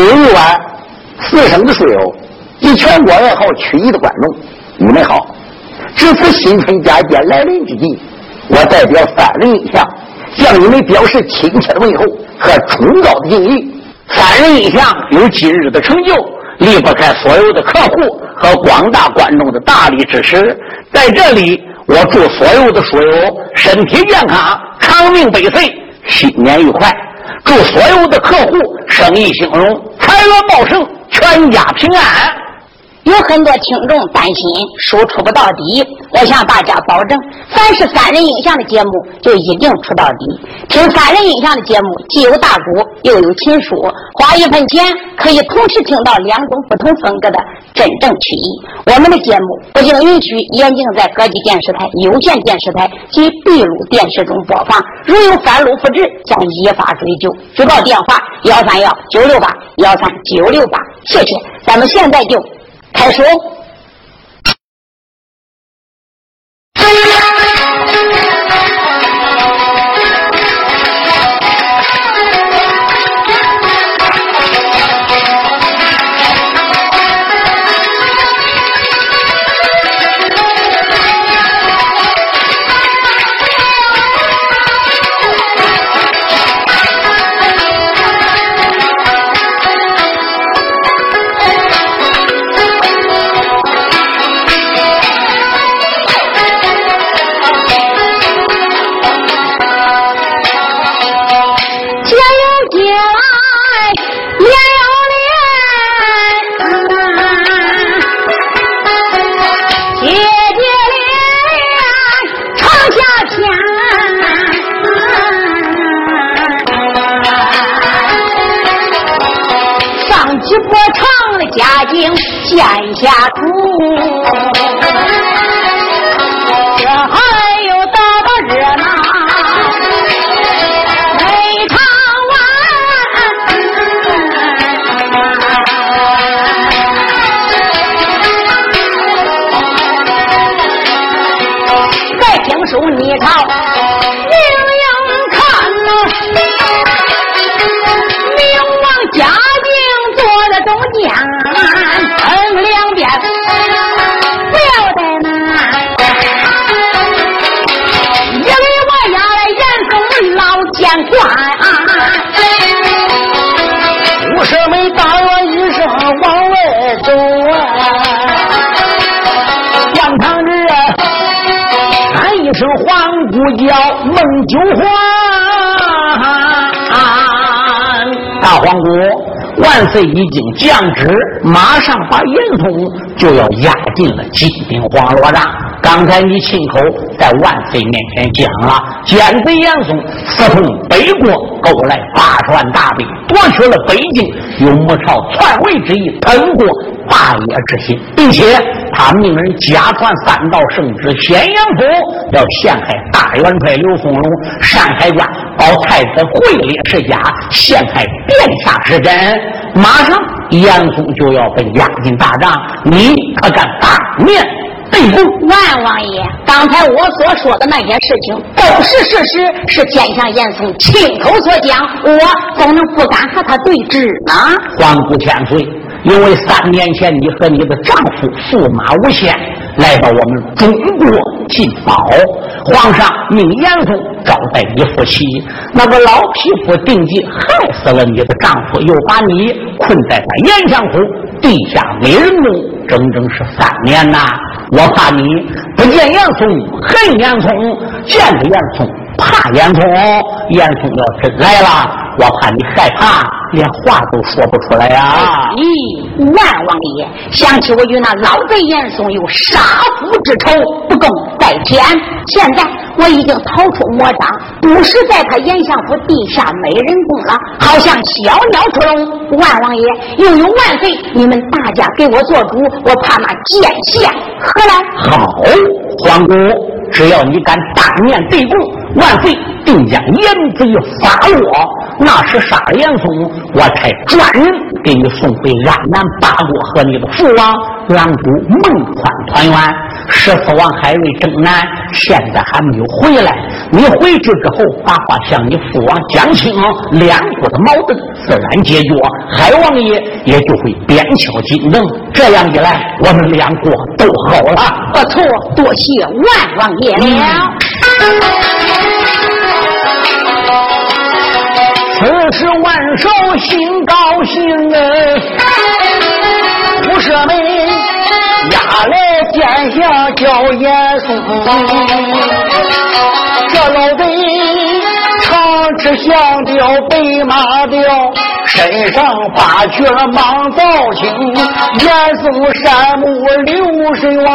有一碗四省的水友，及全国爱好曲艺的观众，你们好！值此新春佳节来临之际，我代表三人音响向你们表示亲切的问候和崇高的敬意。三人音响有今日的成就，离不开所有的客户和广大观众的大力支持。在这里，我祝所有的书友身体健康，长命百岁，新年愉快！祝所有的客户生意兴隆，财源茂盛，全家平安。有很多听众担心书出不到底，我向大家保证，凡是三人影像的节目就一定出到底。听三人影像的节目，既有大鼓，又有琴书，花一分钱可以同时听到两种不同风格的真正曲艺。我们的节目不仅允许眼睛在各级电视台、有线电视台及闭路电视中播放，如有翻录复制，将依法追究。举报电话：幺三幺九六八幺三九六八。谢谢，咱们现在就。 다 시. 我唱的《家境》、《剑下图》，这还有大把热闹没唱完。再听首《你唱》。万，五蛇没打了一声往外走啊！杨堂啊喊一声：“黄姑叫孟九欢。”大黄姑，万岁已经降旨，马上把严嵩就要押进了金鼎黄罗帐。刚才你亲口在万岁面前讲了。奸贼严嵩私通北国，勾来八十万大兵，夺取了北京，有母朝篡位之意，喷过霸业之心，并且他命人假传三道圣旨，咸阳府要陷害大元帅刘丰荣，山海关保太子会列世家，陷害殿下之真，马上严嵩就要被押进大帐，你可敢当面？万王爷，刚才我所说的那些事情都是事实，是奸相严嵩亲口所讲，我怎么能不敢和他对质呢？皇姑千岁，因为三年前你和你的丈夫驸马无限来到我们中国进宝，皇上命严嵩招待你夫妻，那个老匹夫定计害死了你的丈夫，又把你困在他严相府地下美人宫。整整是三年呐！我怕你不见严嵩恨严嵩，见着严嵩怕严嵩。严嵩要真来了，我怕你害怕，连话都说不出来呀！咦，万王爷，想起我与那老贼严嵩有杀父之仇，不共戴天。现在我已经逃出魔掌，不是在他严相府地下美人宫了，好像小鸟出笼。万王爷，又有万岁，你们大家给我做主，我怕那奸相何来？好，皇姑，只要你敢当面对供，万岁定将严贼罚我。那是杀了严嵩，我才专人给你送回安南八国和你的父王狼主孟宽团圆。十四王海瑞正南，现在还没有回来。你回去之后，把话向你父王讲清，两国的矛盾自然解决，海王爷也就会鞭敲金灯。这样一来，我们两国都好了。不错，多谢万王爷了。此时万寿心高兴啊，不赦美押来见下叫严嵩，这老贼长吃香雕白马貂，身上扒去了蟒皂青，严嵩山木流水王，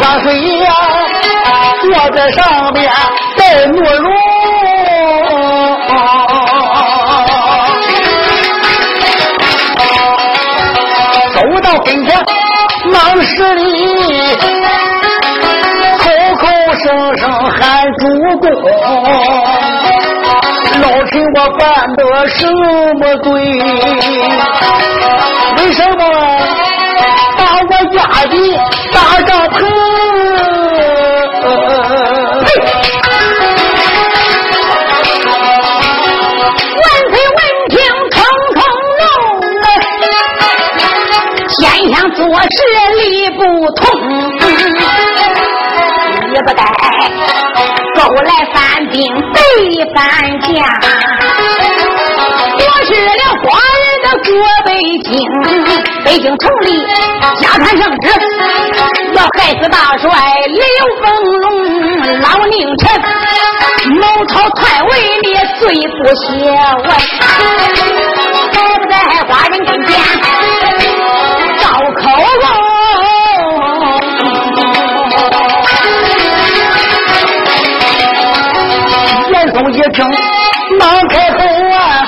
万岁爷坐在上边戴怒容。今天，忙施礼，口口声声喊主公。老臣我犯的什么罪？为什么做事理不通，也不该勾来犯兵背反将，夺取了华人的国北京，北京城里家产圣旨，要害死大帅刘凤龙，老宁臣谋朝篡位，你罪不小啊！该不在华人跟前？一听，忙开口啊，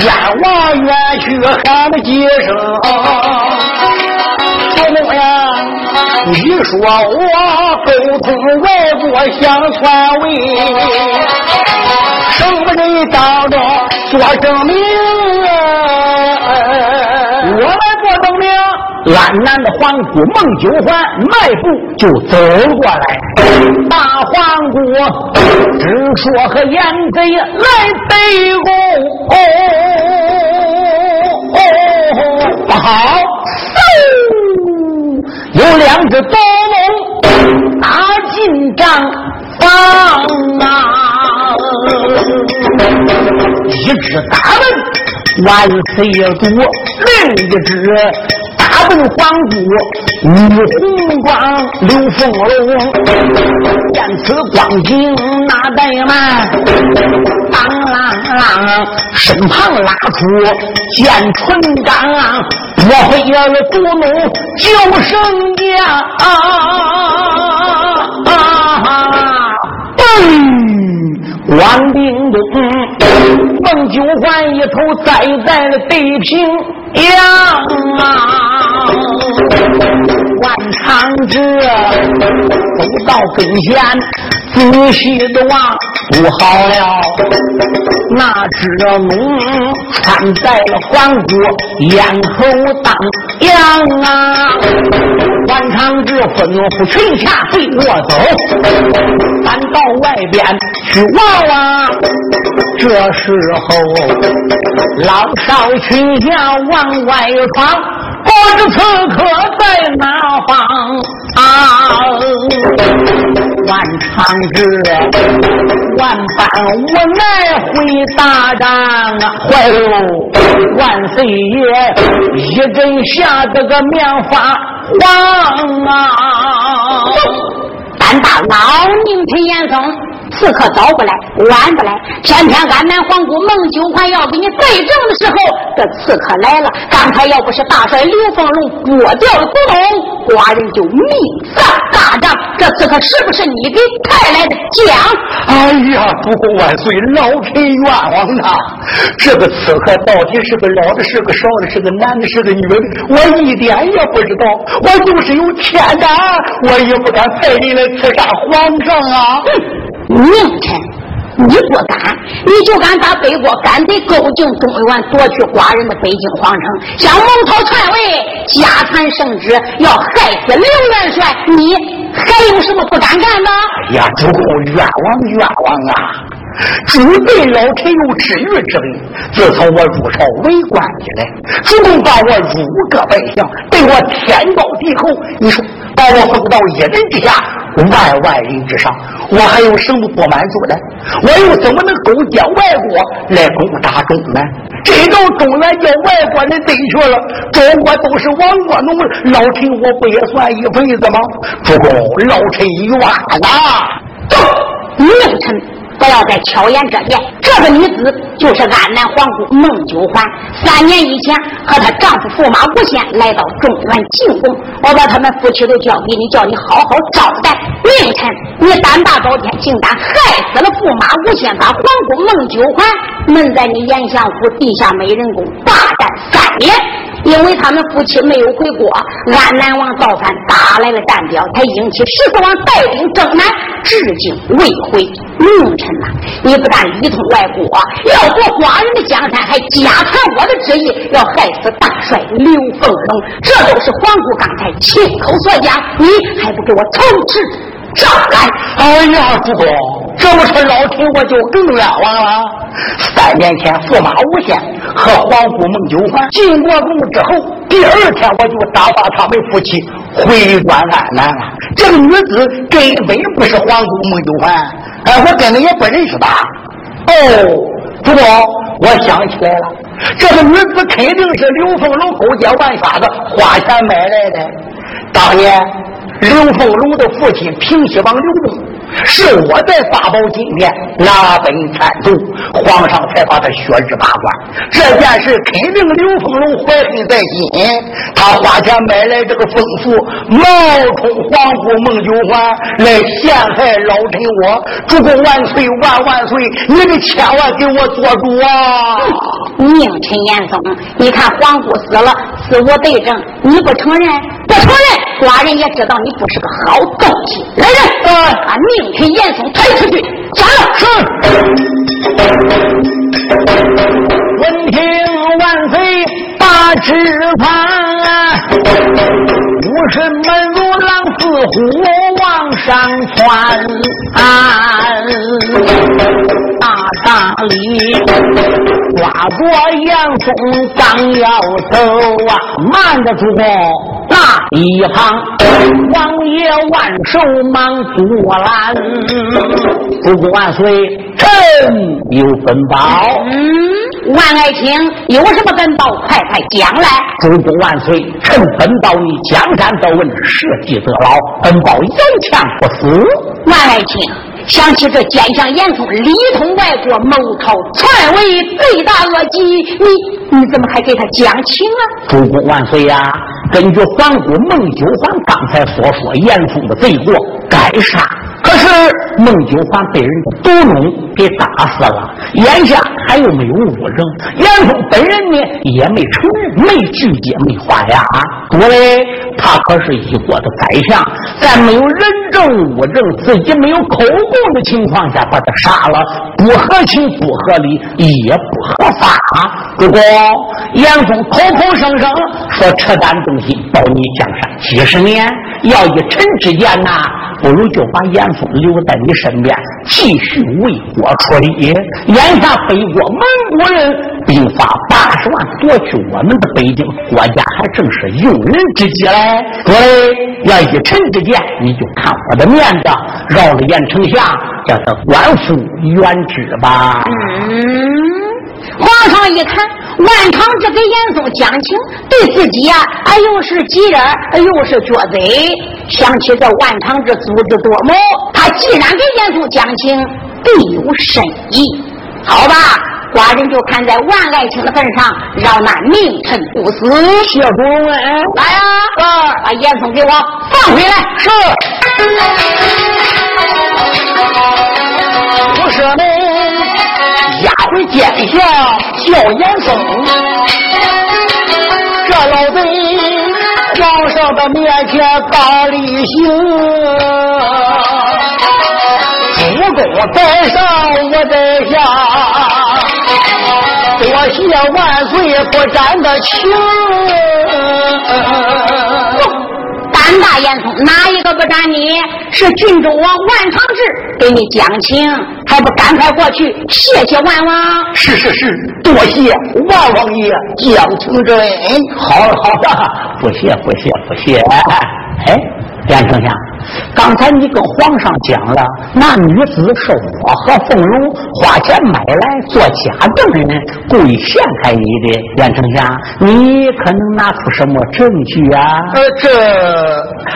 冤枉冤屈喊了几声。主公呀，你说我沟通外国想篡位，什么人当着做证明？皇姑孟九环迈步就走过来，大皇姑只说和严贼来对攻，不好，有两只刀龙打进帐房啊，一只打门。万岁主，另一只大奔皇姑女红光刘凤龙，见此光景哪怠慢？当啷啷，身旁拉出剑纯刚，我会了毒怒救生家。王定东，孟九环一头栽在了地平洋啊！万长志走到跟前，仔细的望，不好了，那只龙穿在了黄骨咽喉当阳啊！万长志吩咐群下随我走，咱到外边去望望。这时候，老少群下往外闯，不知此刻在哪方啊？万长志万般无奈回大帐啊！坏喽！万岁爷一阵吓得个面发黄啊！胆大老宁臣严嵩。刺客早不来，晚不来，偏偏安南皇姑孟九环要给你对证的时候，这刺客来了。刚才要不是大帅刘凤龙剥掉了古董，寡人就命丧大帐。这刺客是不是你给派来的？将！哎呀，主公万岁，老臣冤枉呐！这个刺客到底是个老的，是个少的，是个男的，是个女的，我一点也不知道。我就是有天胆，我也不敢派人来刺杀皇上啊！明臣，你不敢，你就敢把北国赶得勾进中原，夺取寡人的北京皇城，想谋朝篡位，假传圣旨，要害死刘元帅，你还有什么不敢干的？哎呀，主公冤枉冤枉啊！主对老臣有知遇之恩。自从我入朝为官以来，主公把我入个百相，对我天高地厚。你说把我封到一人之下，万万人之上，我还有什么不满足的？我又怎么能勾结外国来攻打中原？真到中原叫外国人得去了，中国都是亡国奴，老臣我不也算一份子吗？主公，老臣冤呐！走，宁臣。不要再巧言遮辩。这个女子就是安南皇姑孟九环。三年以前和她丈夫驸马无限来到中原进贡，我把他们夫妻都交给你，叫你好好招待。明晨，你胆大包天，竟敢害死了驸马无限，把皇姑孟九环闷在你延祥府地下美人宫，霸占三年。因为他们夫妻没有回国，安南王造反，打来了战表，才引起十四王带兵征南，至今未回。明臣呐，你不但里通外国，要夺寡人的江山，还假传我的旨意，要害死大帅刘凤龙，这都是皇姑刚才亲口所讲，你还不给我重治招来？哎呀，主公，这么说老臣我就更冤枉了。三年前，驸马无限和皇姑孟九环进过宫之后，第二天我就打发他们夫妻回关安南了。这个女子根本不是皇姑孟九环，哎，我根本也不认识她。哦，主公，我想起来了，这个女子肯定是刘凤龙勾结万瞎子花钱买来的。当年刘凤龙的父亲平西王刘忠。是我在八宝金殿拿本参奏，皇上才把他削职罢官。这件事肯定刘凤龙怀恨在心，他花钱买来这个封符，冒充皇姑孟九环来陷害老臣我。主公万岁万万岁！你得千万给我做主啊！宁臣严嵩，你看皇姑死了，死无对证，你不承认？不承认，寡人也知道你不是个好东西。来人，把宁臣严嵩抬出去！斩了！是。闻听万岁把旨传，武神们如狼似虎往上窜。大大礼，挂着严嵩刚要走啊，慢着，主公。那一旁，王爷万寿忙阻拦。主公万岁，臣有分报。嗯，万爱卿有什么分报？快快讲来。主公万岁，臣本报你江山得稳，社稷得牢。本报严强不死。万爱卿。想起这奸相严嵩里通外国谋讨篡位罪大恶极，你你怎么还给他讲情啊？主公万岁呀！根据皇姑孟九环刚才所说，严嵩的罪过该杀。可是孟九环被人的毒弄给打死了，眼下还有没有物证？严嵩本人呢也没承认，没拒绝，没还押。诸位，他可是一国的宰相，在没有人证物证，自己没有口供的情况下把他杀了，不合情不合理，也不合法。不过严嵩口口声声说扯淡东西保你江山几十年，要以臣之见呐，不如就把严。留在你身边，继续为国出力。眼下北国蒙古人兵发八十万，夺取我们的北京，国家还正是用人之际嘞。各位，要以臣之见，你就看我的面子，饶了严丞相，叫他官复原职吧。嗯。皇上一看，万长志给严嵩讲情，对自己呀，哎又是急人，又是撅嘴。想起这万长志足智多谋，他既然给严嵩讲情，必有深意。好吧，寡人就看在万爱卿的份上，让那名臣不死。谢主公，来啊，把严嵩给我放回来。是。叫严嵩，这老贼皇上的面前大礼行，主公在上我在下，多谢万岁不斩的情。胆大烟囱，哪一个不斩你？是郡主王万长志给你讲情，还不赶快过去谢谢万王？是是是，多谢万王爷讲情真。好了好了，不谢不谢不谢。哎。袁丞相，刚才你跟皇上讲了，那女子是我和凤荣花钱买来做假证人，故意陷害你的。严丞相，你可能拿出什么证据啊？呃，这，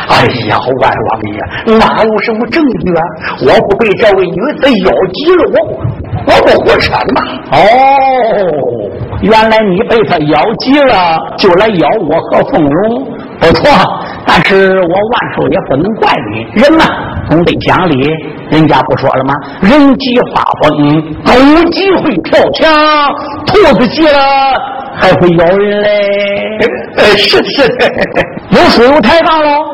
哎呀，万王爷，哪有什么证据啊？我不被这位女子咬急了，我我不活成吗？哦，原来你被他咬急了，就来咬我和凤荣，不错。但是我万寿也不能怪你，人嘛总得讲理。人家不说了吗？人急发疯，狗急会跳墙，兔子急了还会咬人嘞。呃，是是的，有书有抬杠喽。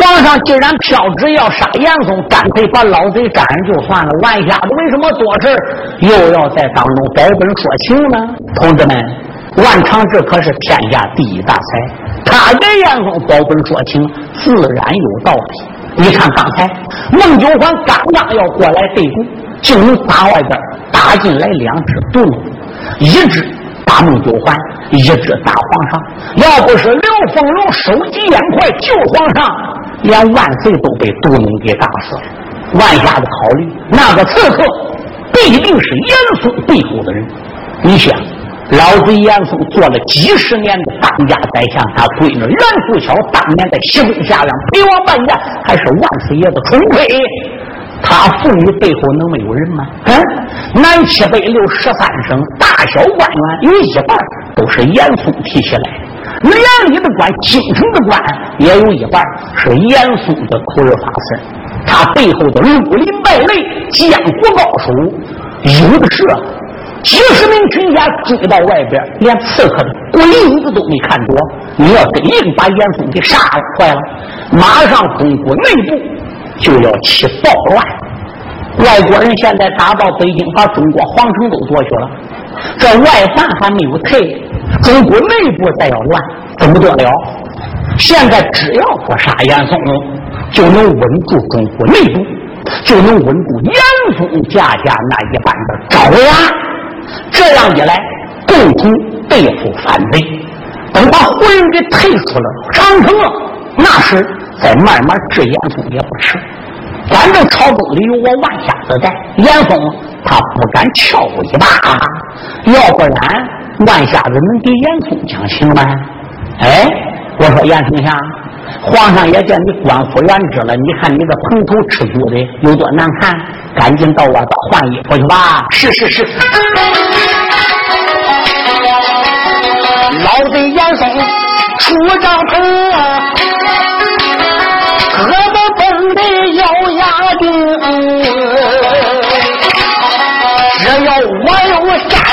皇上既然飘旨要杀严嵩，干脆把老贼斩就算了。万瞎子为什么多事又要在当中保本说情呢？同志们，万长志可是天下第一大才。他给严嵩保本说情，自然有道理。你看刚才孟九环刚刚要过来对攻，就能打外边打进来两只动物，一只打孟九环，一只打皇上。要不是刘凤荣手疾眼快救皇上，连万岁都被毒龙给打死了。万下子考虑，那个刺客必定是严嵩背后的人。你想？老子严嵩做了几十年的当家宰相，他闺女袁素巧当年在西宫下院陪王半家，还是万岁爷的宠妃。他妇女背后能没有人吗？嗯，南七北六十三省大小官员有一半都是严嵩提起来的，连里的官、京城的官也有一半是严嵩的口耳发声。他背后的绿林败类、江湖高手有的是。几十名军家追到外边，连刺客的鬼影子都没看着。你要真硬把严嵩给杀了，坏了，马上中国内部就要起暴乱。外国人现在打到北京，把中国皇城都夺去了。这外患还没有退，中国内部再要乱，怎么得了？现在只要不杀严嵩，就能稳住中国内部，就能稳住严嵩家家那一半的爪牙。这样一来，共同对付反贼。等把胡人给退出了长城了，那时再慢慢治严嵩也不迟。反正朝中里有我万瞎子在，严嵩他不敢跳我一把。要不然，万瞎子能给严嵩讲情吗？哎，我说严丞相，皇上也叫你官复原职了，你看你这蓬头赤足的有多难看，赶紧到外边换衣服去吧。是是是。老贼严嵩出帐篷，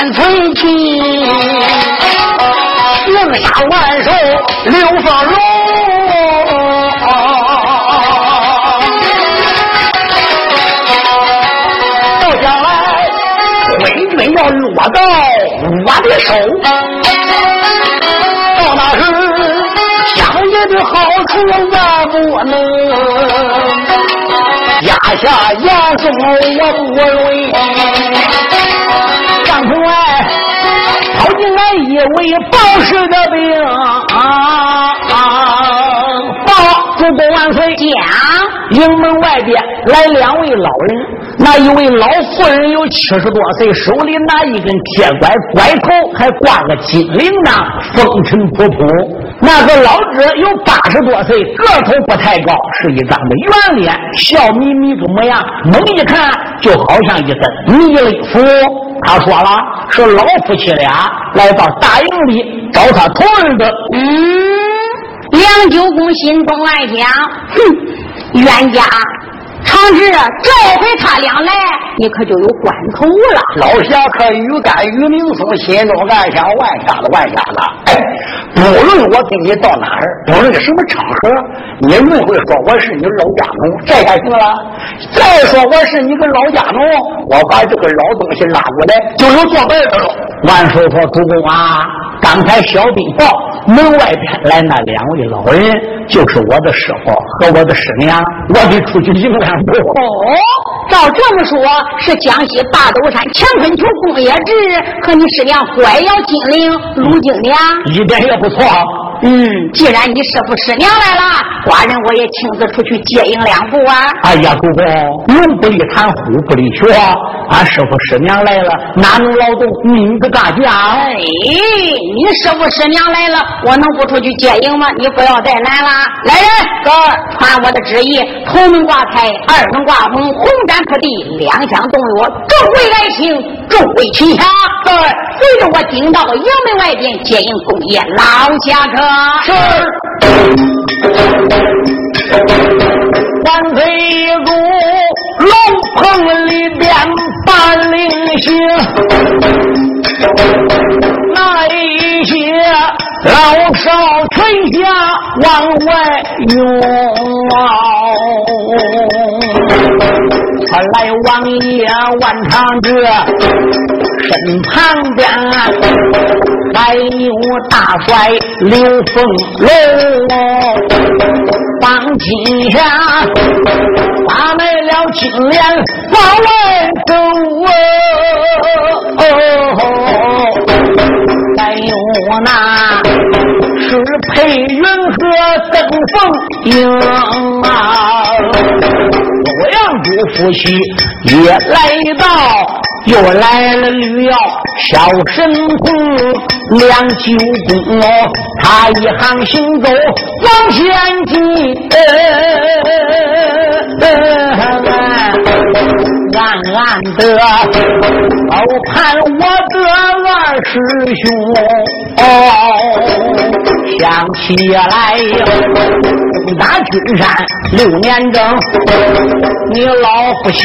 三寸气，行杀万寿刘凤荣。到将来昏君要落到我的手。到那时享你的好处万不能，压下严嵩我不容易来一位报事的兵，报主公万岁，讲营门外边来两位老人。那一位老妇人有七十多岁，手里拿一根铁拐，拐头还挂个金铃铛，风尘仆仆。那个老者有八十多岁，个头不太高，是一张的圆脸，笑眯眯个模样，猛一看就好像一根弥勒佛。他说了，是老夫妻俩来到大营里找他同儿的。嗯，梁九公心中暗想：哼，冤家。长志，这回他俩来，你可就有关头了。老侠客于干于明松心中暗想：万瞎子，万下子，不论我跟你到哪儿，不论什么场合，你论会说我是你老家奴，这下行了。再说我是你个老家奴，我把这个老东西拉过来，就有做白的了。万寿说：“主公啊，刚才小兵报门外边来那两位老人，就是我的师傅和我的师娘，我得出去迎两步。”哦，照这么说，是江西大斗山乾坤球公冶志和你师娘拐腰金陵卢金娘，一点也不错。嗯，既然你师傅师娘来了，寡人我也亲自出去接应两步啊。哎呀，主公，龙不离潭，虎不离穴，俺师傅师娘来了，哪能劳动您的大驾？哎，你师傅师娘来了，我能不出去接应吗？你不要再难了。来人，哥，传我的旨意，头门挂彩，二门挂红，红毡铺地，两厢动药，众位来请，众位齐下。对，随着我顶到营门外边接应公爷老家客。是，万岁主龙棚里边办令行，那一些老少全下往外涌。传来王爷万长志身旁边，还有大帅刘凤龙。方今下发来了金莲往外走，还有那是配云和邓凤英啊。洛阳主夫妻也来到，又来了吕耀小神童梁九公，他一行行走往前进，暗暗的高盼我的二师兄哦，想起来你打君山六年整。你老夫妻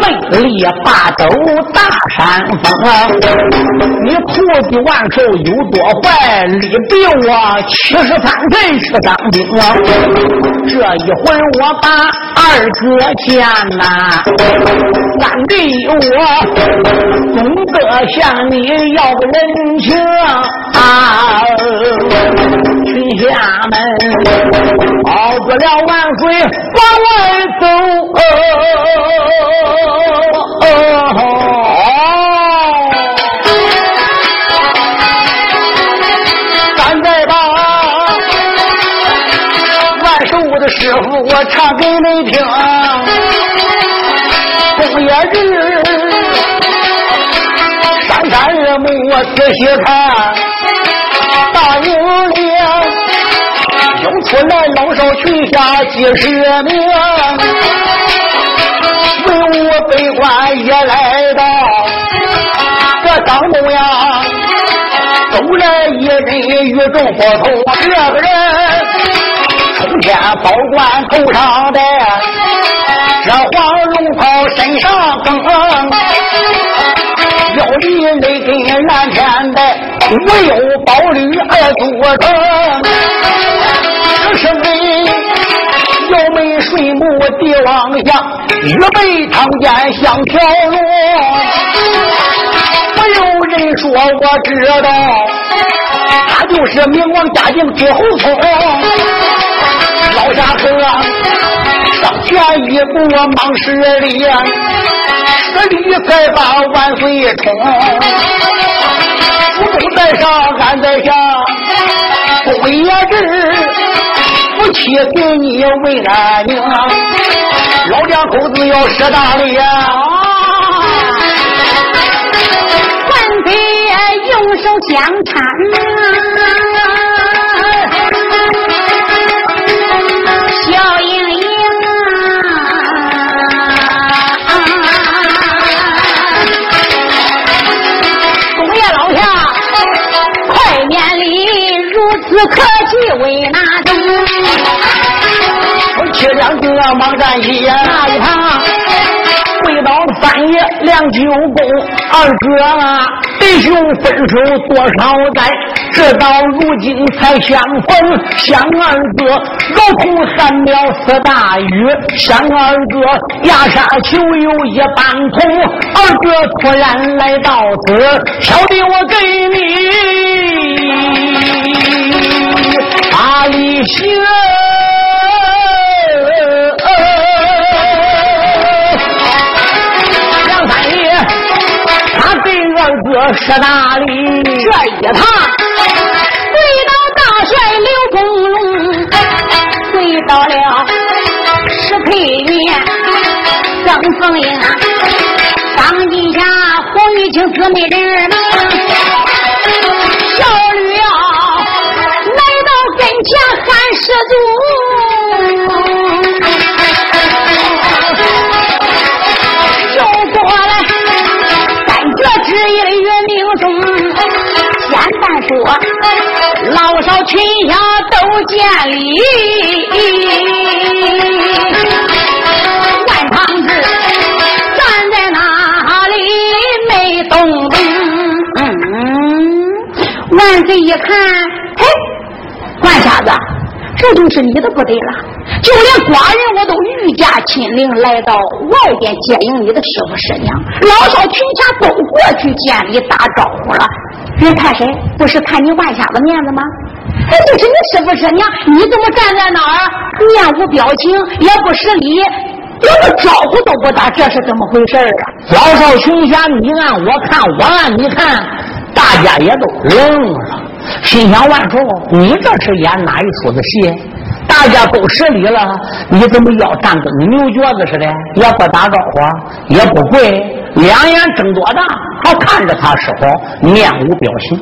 魅力霸斗大山峰，你徒弟万寿有多坏？你比我七十三岁是当兵啊。这一回我把二哥见呐，俺弟我总得向你要个人情啊！群侠们，熬不了万岁往外走。咱再把万寿的师傅我唱给你听，冬夜日三山二木我仔细看，来老少群侠几十名。文武百官也来到，这当中呀，走来一人与众不同。这个人冲天宝冠头上戴，这黄龙袍身上更，腰里那根蓝天带，无有宝履二组成，帝王像。玉背长剑像条龙，没有人说我知道，他就是明王嘉靖朱侯聪。老侠客上前一步忙施礼，施礼再把万岁冲。福中在上，安在下，公爷志，夫妻给你为安宁。老两口子要舍大礼呀！万岁用手相搀，笑盈盈。公爷老下，快免礼如此可气为哪种？七两个，忙站一呀，那一趟跪倒三爷梁九公，二哥啊，弟兄分手多少载，直到如今才相逢。想二哥，如同寒苗似大雨；想二哥，压沙丘有一般空。二哥突然来到此，小弟我给你把礼行。哥是大里，这一趟跪到大帅刘公龙，跪到了石佩云、张凤英，当今下红玉清姊妹人，见礼，万胖子站在那里没动动。嗯，万岁一看，嘿，万瞎子，这就是你的不对了。就连寡人我都御驾亲临来到外边接应你的师傅师娘，老少群下都过去见礼打招呼了。人看谁？不是看你万瞎子面子吗？哎，就是你师傅师娘，你怎么站在那儿面无表情，也不施礼，连个招呼都不打？这是怎么回事啊？老少群侠，你按我看，我按你看，大家也都愣了，心想万寿，你这是演哪一出的戏？大家都施礼了，你怎么要站跟牛角子似的？也不打招呼，也不跪，两眼睁多大，还看着他师傅，面无表情。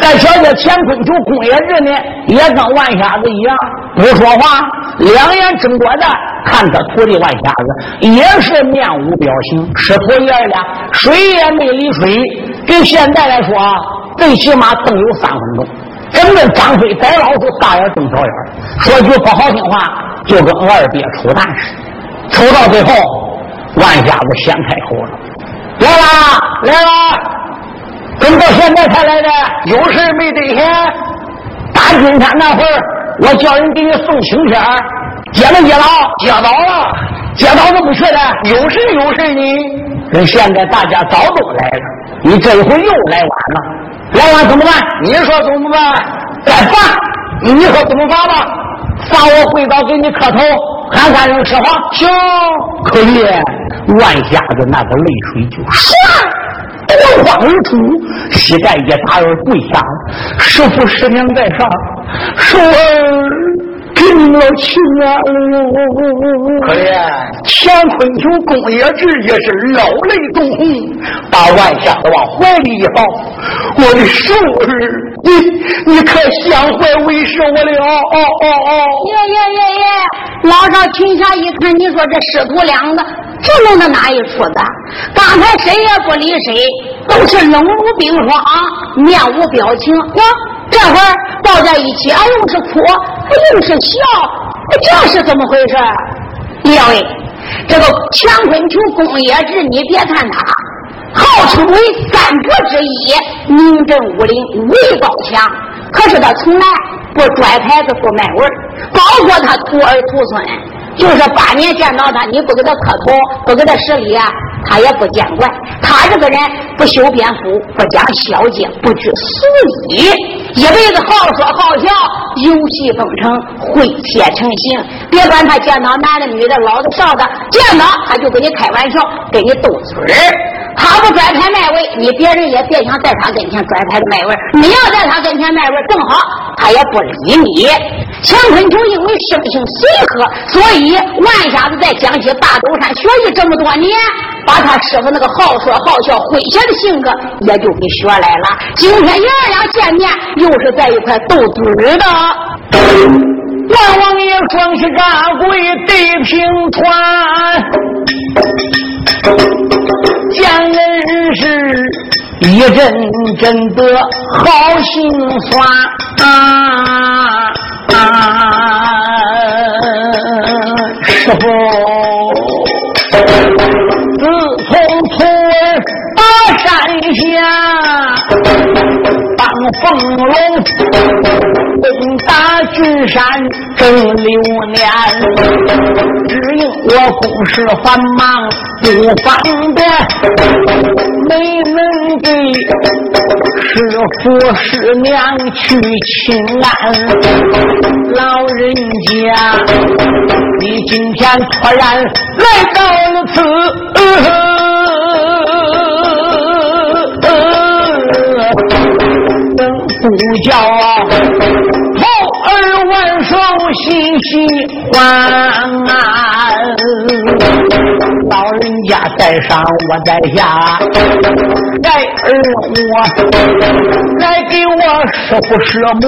再瞧这乾坤球公爷日呢，也跟万瞎子一样，不说话，两眼睁着的，看他徒弟万瞎子，也是面无表情。师徒爷俩水也没离水，跟现在来说啊，最起码更有三分钟。真正张飞逮老鼠，大眼瞪小眼说句不好听话，就跟二鳖抽蛋似的。抽到最后，万瞎子先开口了：“来啦，来啦！怎么到现在才来的？有事没兑现？打今天那会儿，我叫人给你送请帖，接没接到？接到了，接到都不去的。有事有事呢。那现在大家早都来了，你这一回又来晚了。”来晚怎么办？你说怎么办？再罚！你说怎么罚吧？罚我跪倒给你磕头，喊三声吃皇。行，可以。万瞎子那个泪水就唰夺眶而出，膝盖一打而跪下。师傅师娘在上，寿儿。听了亲啊！可怜乾坤球公爷直接是老泪纵横，把万瞎子往怀里一抱。我的寿儿，你你可想怀为师我了？哦哦哦！耶耶耶耶！老少群侠一看，你说这师徒两个这弄的哪一出子？刚才谁也不理谁，都是冷如冰霜，面无表情。哇！这会儿抱在一起，啊，又是哭，又是笑，这是怎么回事？两位，这个乾坤球公爷志，你别看他号称为三国之一，名震武林，武艺高强，可是他从来不拽牌子，不卖文包括他徒儿徒孙，就是八年见到他，你不给他磕头，不给他施礼啊。他也不见怪，他这个人不修边幅，不讲小节，不拘俗礼，一辈子好说好笑，游戏风尘，诙谐成性。别管他见到男的、女的、老的、少的，见到他就跟你开玩笑，跟你斗嘴儿。他不拽牌卖位，你别人也别想在他跟前拽牌卖位。你要在他跟前卖位，正好他也不理你。乾坤球因为生性随和，所以万瞎子在江西大斗山学艺这么多年，把他师傅那个好说好笑、诙谐的性格也就给学来了。今天爷俩见面，又是在一块斗嘴的。万王爷双膝扎跪对平川。见恩是一阵阵的好心酸啊！师傅，自从出大山下，当凤龙攻打巨山正六年，只因我公事繁忙不方便，没能给师傅师娘去请安。老人家，你今天突然来到了此。不叫后儿万寿喜喜欢，老人家在上我在下，来儿我来给我师傅师母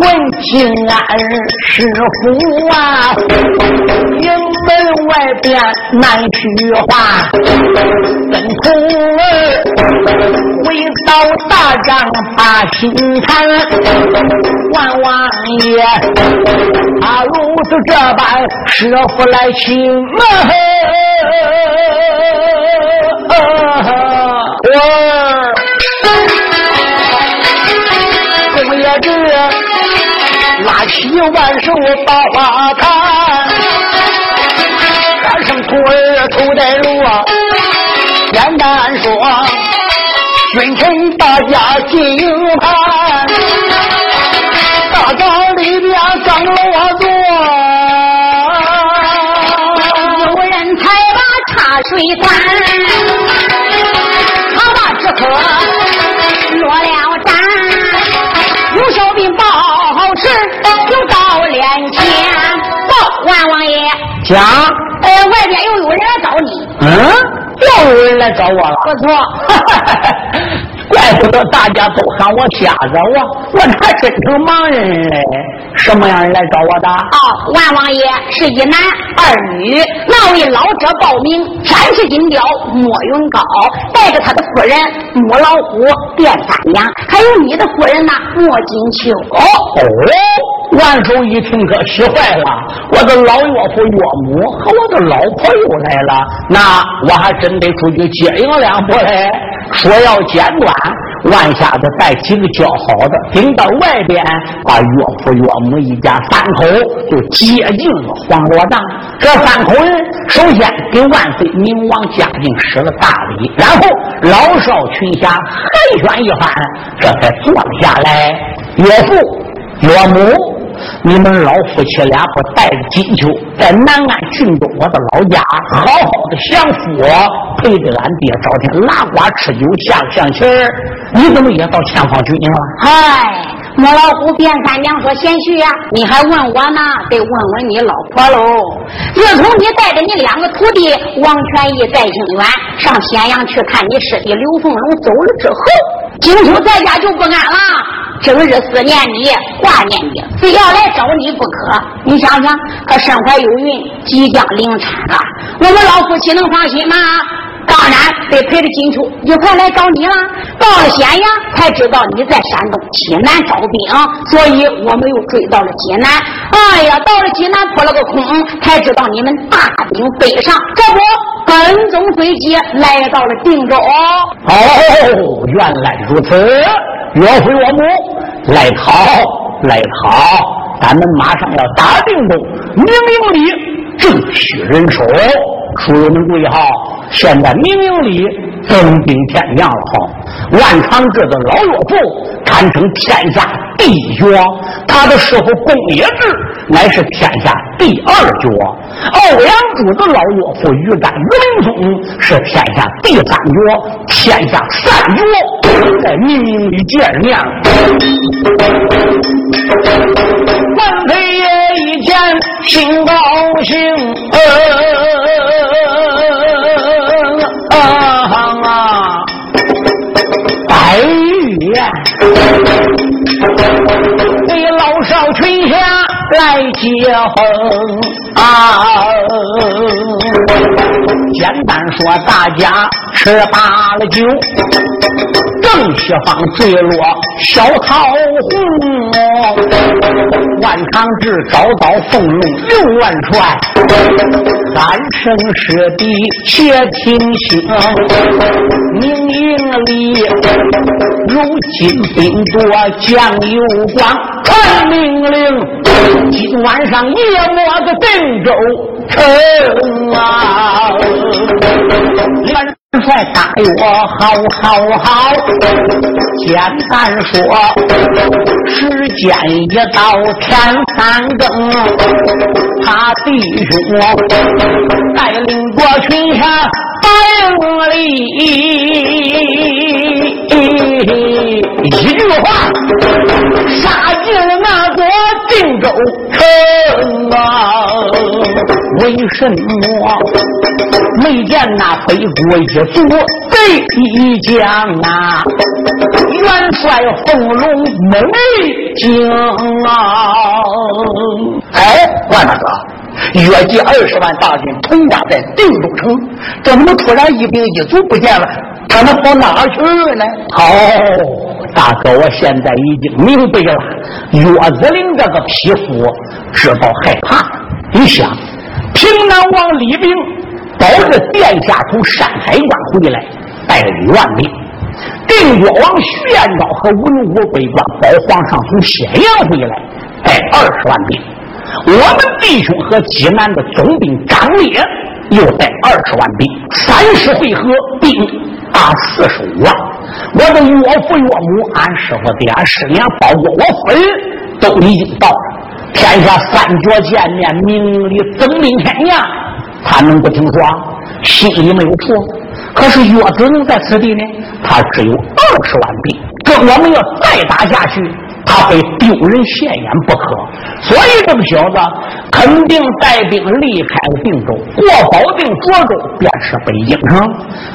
问平安，师傅啊，营门外边难叙话，跟徒儿。回到大帐把心谈，万王爷，他如此这般，师傅来请我公爷子拉起万寿把花谈，喊声徒儿头戴路，简单说。君臣大家进盘，爷，讲，哎，外边又有人来找你，嗯。又有人来找我了，不错，怪不得大家都喊我瞎子，我我还真成盲人嘞。什么样人来找我的？哦，万王爷是一男二女，那位老者报名，山是金雕莫云高，带着他的夫人母老虎卞三娘，还有你的夫人呐莫金秋。哦。万寿一听可气坏了，我的老岳父岳母和我的老婆又来了，那我还真得出去接应两步嘞。说要简短，万下子带几个叫好的，顶到外边，把岳父岳母一家三口就接进了黄罗帐。这三口人首先给万岁明王嘉靖施了大礼，然后老少群侠寒暄一番，这才坐了下来。岳父岳母。你们老夫妻俩不带着金秋在南安郡中我的老家好好的享福，陪着俺爹找天拉呱吃酒下象棋，你怎么也到前方去了？嗨，母老虎卞三娘说贤婿呀，你还问我呢？得问问你老婆喽。自从你带着你两个徒弟王全义、戴兴元上咸阳去看你师弟刘凤龙走了之后，今秋在家就不安了。整日思念你，挂念你，非要来找你不可。你想想，可身怀有孕，即将临产了，我们老夫妻能放心吗？当然得陪着金秋一块来找你了。到了咸阳，才知道你在山东济南招兵，所以我们又追到了济南。哎呀，到了济南扑了个空，才知道你们大兵北上，这不跟踪追击，来到了定州。哦，原来如此。岳父岳母来讨来讨，咱们马上要打定州，明营里正需人手，书友们注意哈，现在明营里增兵添将了哈。万长志的老岳父堪称天下第一绝，他的师傅公冶志乃是天下第二绝，欧阳柱的老岳父于干于林松是天下第三绝，天下三绝在明营里见面了。万岁爷一见心高兴。呃给老少群侠来接风啊！简单说，大家吃罢了酒，正西方坠落小桃红。万长志找到凤龙六万串，三生师弟且听清，明营里。如今兵多将有光，传命令，今晚上夜摸个定州城啊！帅答我好好好，简单说，时间一到天三更，他弟兄带领过群下百里，一句话杀进定州城啊！为什么没见那北国一族贼将啊？元帅凤龙没惊啊！哎，万大哥，约计二十万大军屯扎在定州城，怎么突然一兵一卒不见了？他们跑哪去呢？哦，大哥，我现在已经明白了。岳子陵这个匹夫知道害怕。你想，平南王李炳保着殿下从山海关回来，带了一万兵；定国王徐彦昭和文武百官保皇上从咸阳回来，带二十万兵。我们弟兄和济南的总兵张烈又带二十万兵，三十回合兵打四十五万。我的岳父岳母、俺师傅爹、俺师娘，包括我夫人，都已经到了。天下三绝见面，名利增兵天涯，他能不听说？心里没有数。可是岳子龙在此地呢，他只有二十万兵，这我们要再打下去。他非丢人现眼不可，所以这个小子肯定带兵离开了定州，过保定、涿州，便是北京城。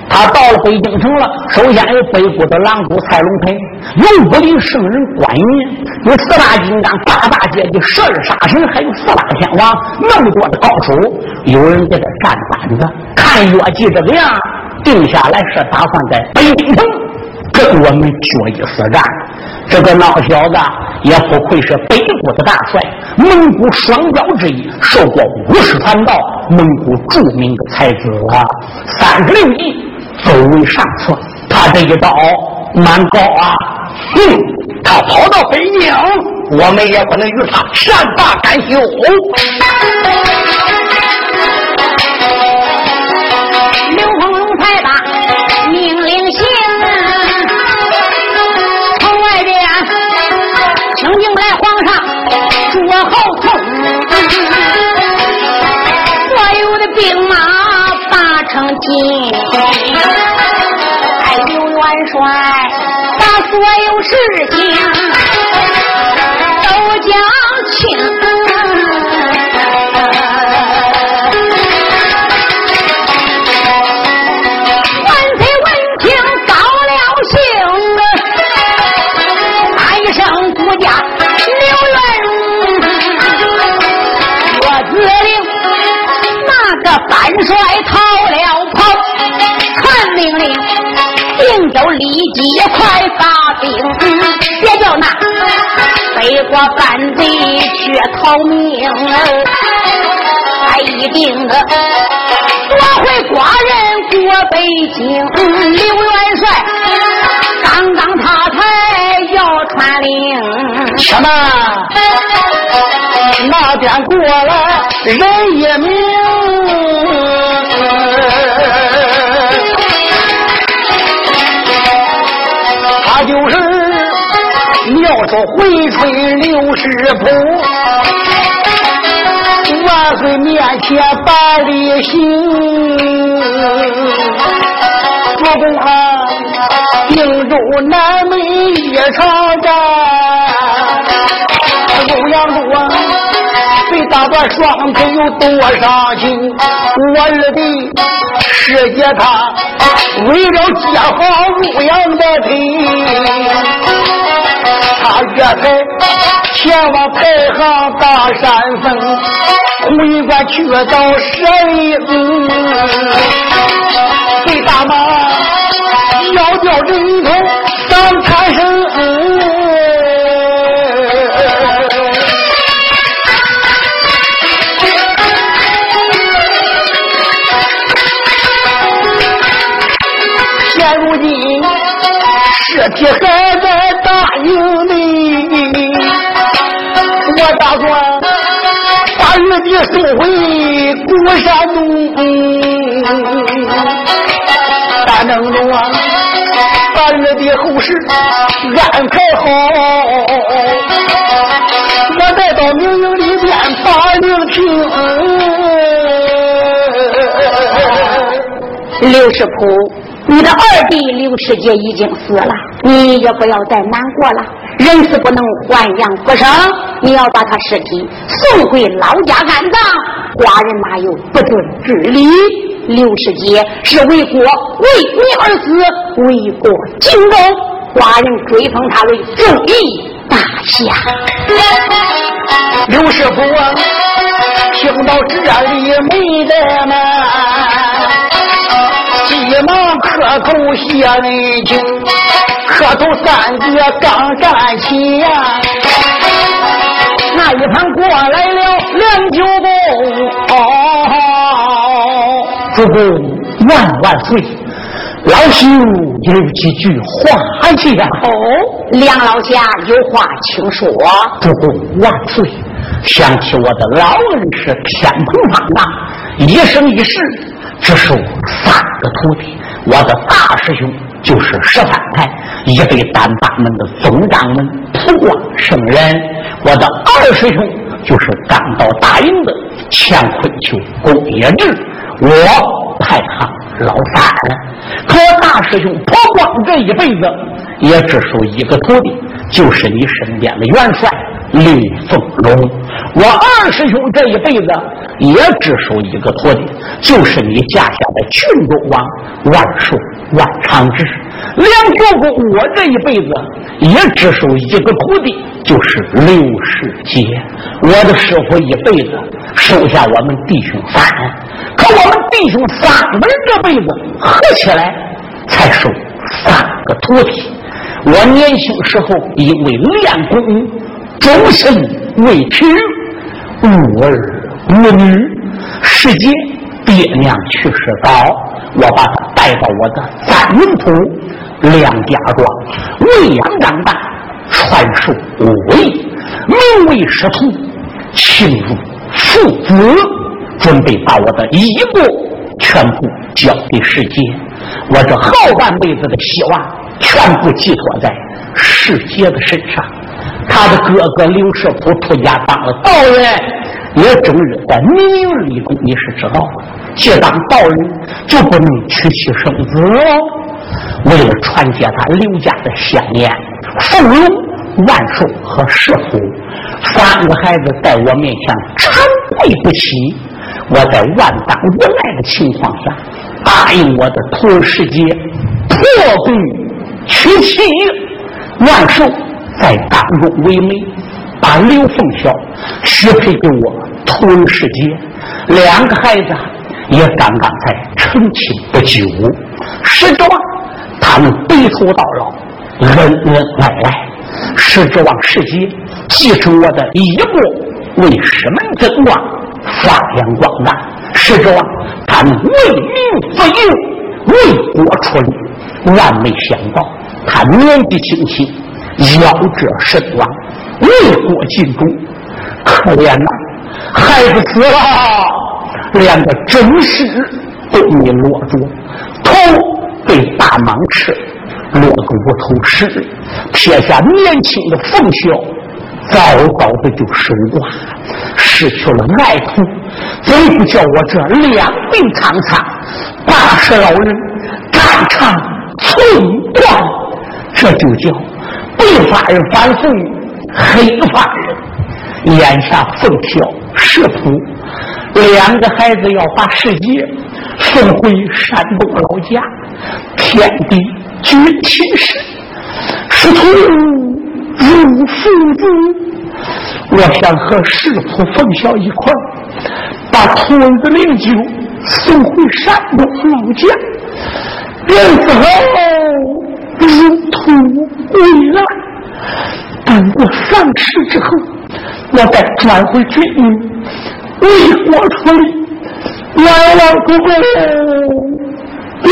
他到了北京城了，首先有北国的狼主蔡龙培，有武林圣人关云，有四大金刚、八大阶级十二杀神，还有四大天王，那么多的高手，有人给他站板子。看岳记这个样，定下来是打算在北京城跟我们决一死战。这个老小子也不愧是北国的大帅，蒙古双骄之一，受过五十传道，蒙古著名的才子啊，三十六计走为上策。他这一刀蛮高啊！哼，他跑到北京，我们也不能与他善罢甘休。我后头所有的兵马八成进，哎，刘元帅把所有事。帅逃了。命令，定州立即快发兵，别叫那北国反贼去逃命，他一定的夺回寡人过北京。刘元帅刚刚他才要传令，什么？那边过来人一名。就是你要说回春刘世普，万岁面前把礼行。主公啊，定州南门一场战，打断双腿有多伤心。我二弟师姐他。为了接好陆阳的腿，他这才前往排行大山峰，回关去到蛇岭，被大妈尸体还在大营里，我打算把玉帝送回孤山东，但能中啊，把玉帝后事安排好，我再到明营里边把令听。刘世普，你的二弟刘世杰已经死了，你也不要再难过了。人死不能还阳复生，你要把他尸体送回老家安葬。寡人哪有不遵之理？刘世杰是为国为你而死，为国尽忠，寡人追封他为正义大侠。刘师傅啊，听到这里没得嘛。急忙磕头谢恩情，磕头三个刚站起呀，那一旁过来了梁九公，主公万万岁！老朽有几句话讲。哦，梁老侠有话请说。主公万岁！想起我的老恩师天蓬方丈，一生一世。只收三个徒弟，我的大师兄就是十三派，一对单八门的总掌门普光圣人；我的二师兄就是刚到大营的乾坤丘公也志，我派他老三。可我大师兄普光这一辈子也只收一个徒弟，就是你身边的元帅。李凤龙，我二师兄这一辈子也只收一个徒弟，就是你家下的郡主王万寿万长志。梁九公，我这一辈子也只收一个徒弟，就是刘世杰。我的师傅一辈子收下我们弟兄三，弟兄三个人这辈子合起来才收三个徒弟。我年轻时候因为练功。终身未娶，无儿无女。世间爹娘去世早，我把他带到我的三云铺梁家庄，喂养长大，传授武艺，名为师徒，情如父子，准备把我的衣钵全部交给世界。我这后半辈子的希望，全部寄托在世界的身上。他的哥哥刘世普出家当了道人，也终日在明营立功，你是知道的。既当道人，就不能娶妻生子。为了传接他刘家的香烟，凤龙、万寿和世普三个孩子在我面前长跪不起。我在万般无奈的情况下，答应我的徒儿世杰破功娶妻万寿。在当中为媒，把刘凤孝许配给我徒儿世杰，两个孩子也刚刚才成亲不久。实指望他们白头到老，恩恩爱爱。是指望世杰继承我的衣钵，为师门增光，发扬光大。是指望他们为民服务，为国出力。万没想到，他年纪轻轻。夭折身亡，为国尽忠，可怜呐！孩子死了，连个真尸都没落着，头被大蟒吃，落个无头尸，撇下年轻的凤孝，早早的就守寡，失去了爱徒，怎不叫我这两鬓苍苍，八十老人肝肠寸断？这就叫。白发人反送黑发人，眼下凤跳石谱，两个孩子要把世界送回山东老家，天地举天时，师徒如父子。我想和师傅凤孝一块把徒子灵柩送回山东老家，人死后。如土归来，等我丧事之后，我再转回军营，为国出力。来了，公公，有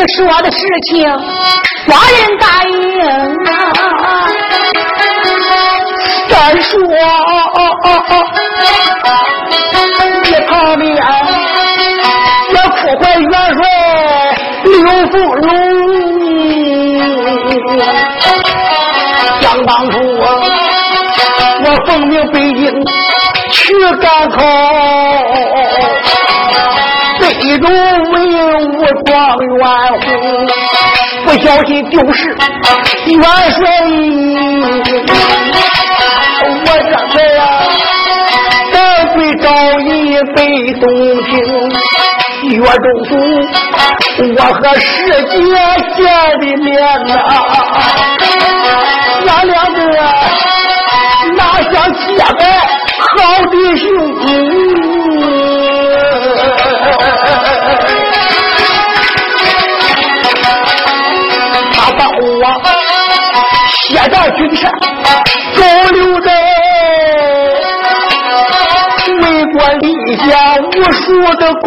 你说的事情，寡人答应啊。再说，一旁边也苦怀元帅刘福龙。想当初我奉命北京去赶考。一中文武状元红，不小心丢失元帅。我这才呀，赶回找你北东平，岳中祖，我和师姐见的面呐，俺两个哪像结拜好弟兄。写在军上，勾留在为国立下无数的功。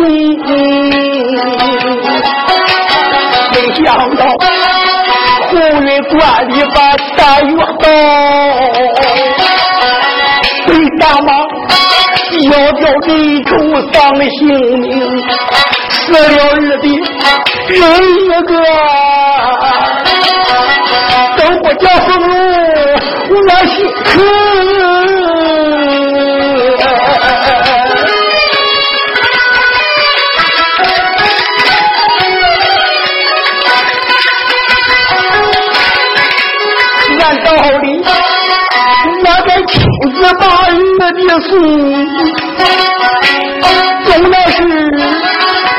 没想到红云关里把大月刀，被大妈要掉人头丧性命。死了日的人一个，叫风露我心疼。按道理，我该亲自把日的送，总那是。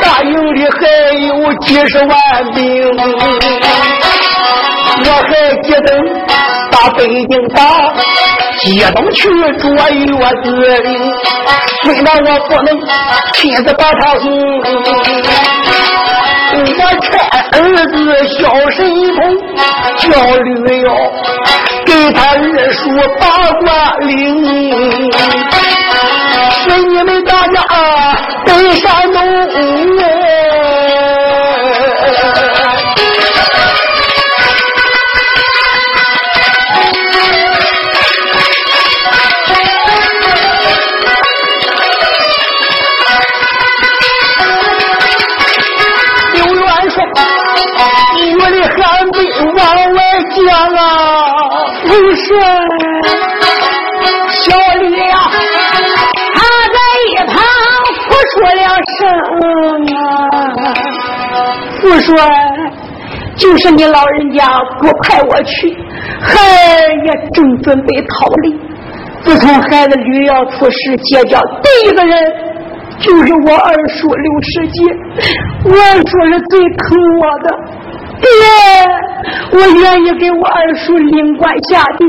大营里还有几十万兵，还记得把北京打，接东去捉月子岭，虽然我不能亲自把他送，我差儿子小神童叫吕耀，给他二叔把官领。是你们大家北山东，我说，就是你老人家不派我去，孩儿也正准备逃离。自从孩子吕耀出事，结交第一个人就是我二叔刘世杰。我二叔是最疼我的，爹，我愿意给我二叔领官下地，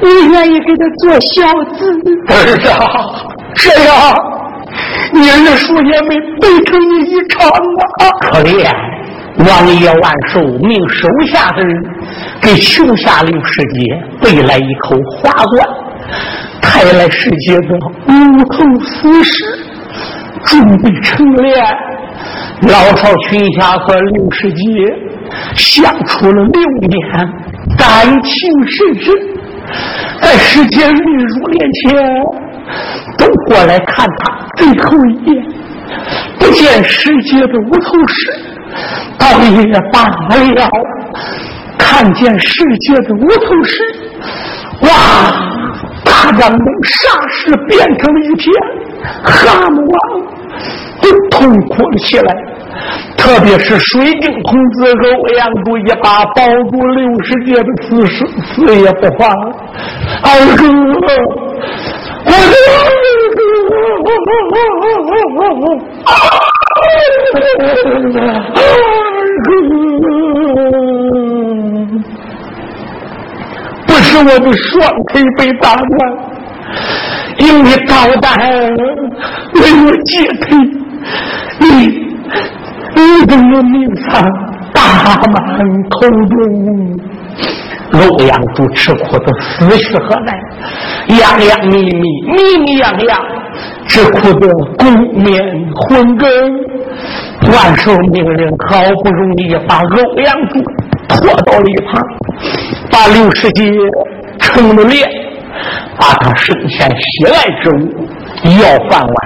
我愿意给他做孝子。儿子，这样，你二叔也没背成你一场啊！可怜。王爷万寿命手下的人给穷下六世杰背来一口花冠，抬来世杰的无头死尸，准备成殓。老少群侠和六世杰相处了六年，感情深深，在世杰玉入殓前，都过来看他最后一眼，不见世界的无头尸。倒也罢了，看见世界的无头尸，哇！大张龙霎时变成了一片蛤蟆王，都痛哭了起来。特别是水晶童子和欧阳都一把抱住六世界的死尸，死也不放。二哥，我的二哥！不是我的双腿被打断，因为导弹没有解体，你你的命丧大满口中。欧阳柱吃苦的思绪何在？洋洋秘密，秘密样样，吃苦的骨面昏根。万寿命令，好不容易把欧阳柱拖到了一旁，把刘世杰成了脸，把他生前喜爱之物要饭碗、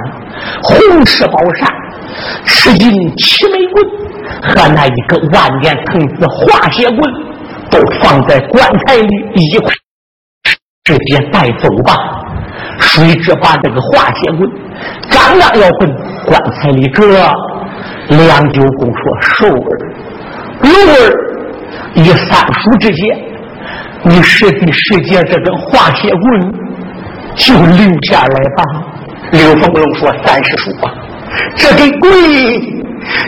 红石宝扇、赤金七枚棍和那一个万年藤子化血棍。都放在棺材里一块，直接带走吧。谁知把这个化血棍刚刚要奔棺材里搁，梁九公说：“寿儿，六儿，以三叔之见，你师弟师姐这根化血棍就留下来吧。”刘凤龙说：“三师叔啊，这根棍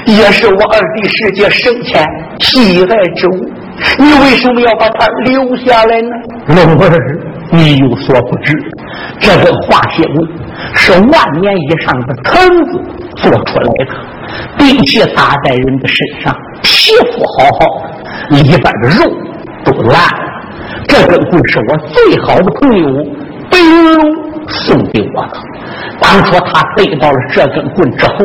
也是我二弟师姐生前喜爱之物。”你为什么要把它留下来呢？龙儿，你有所不知，这个化血棍是万年以上的藤子做出来的，并且打在人的身上，皮肤好好的，里边的肉都烂了。这根棍是我最好的朋友白龙送给我的。当初他得到了这根棍之后，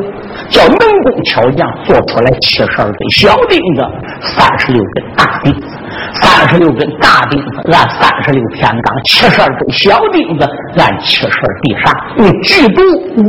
叫能工巧匠做出来七十二根小钉子，三十六根大钉子，三十六根大钉子按三十六天罡，七十二根小钉子按七十二地煞，用剧毒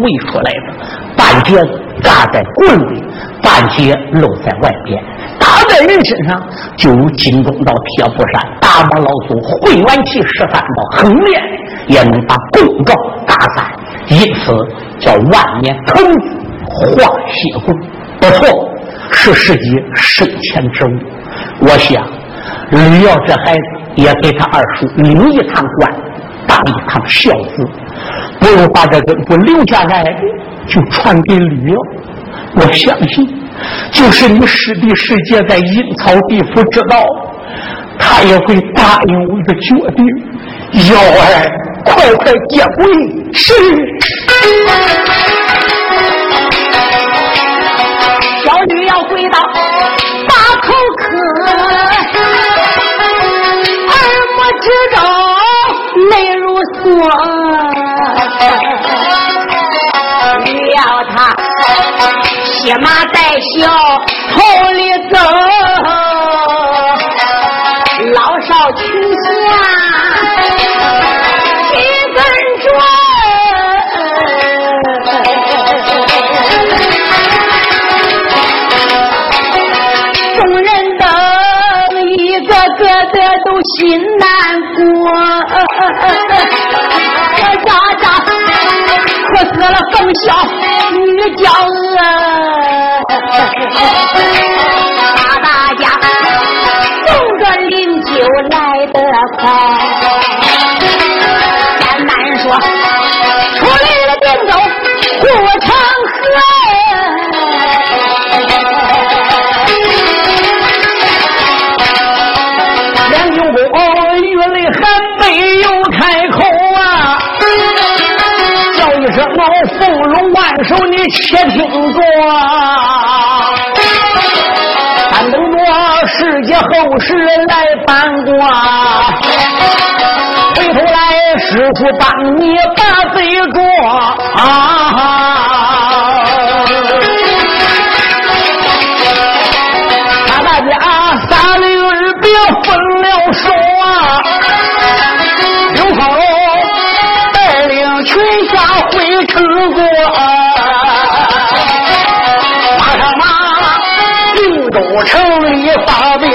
围出来的，半截扎在棍里，半截露在外边，打在人身上就如金钟罩铁布衫，大魔老祖会完气十三道横练，也能把公告打散。因此叫万年藤子化血棍，不错，是世界生前之物。我想吕耀这孩子也给他二叔领一趟官，当一趟孝子，不如把这根棍留下来，就传给吕耀。我相信，就是你师弟师姐在阴曹地府知道，他也会答应我的决定。幺儿，快快接轨！是。小女要回到大口科，耳目之中泪如梭。女要她骑马带笑头里走，死了凤小女娇娥，求，你且听着，咱等着世界后世来翻过，回头来师傅帮你把罪过啊！城里了一的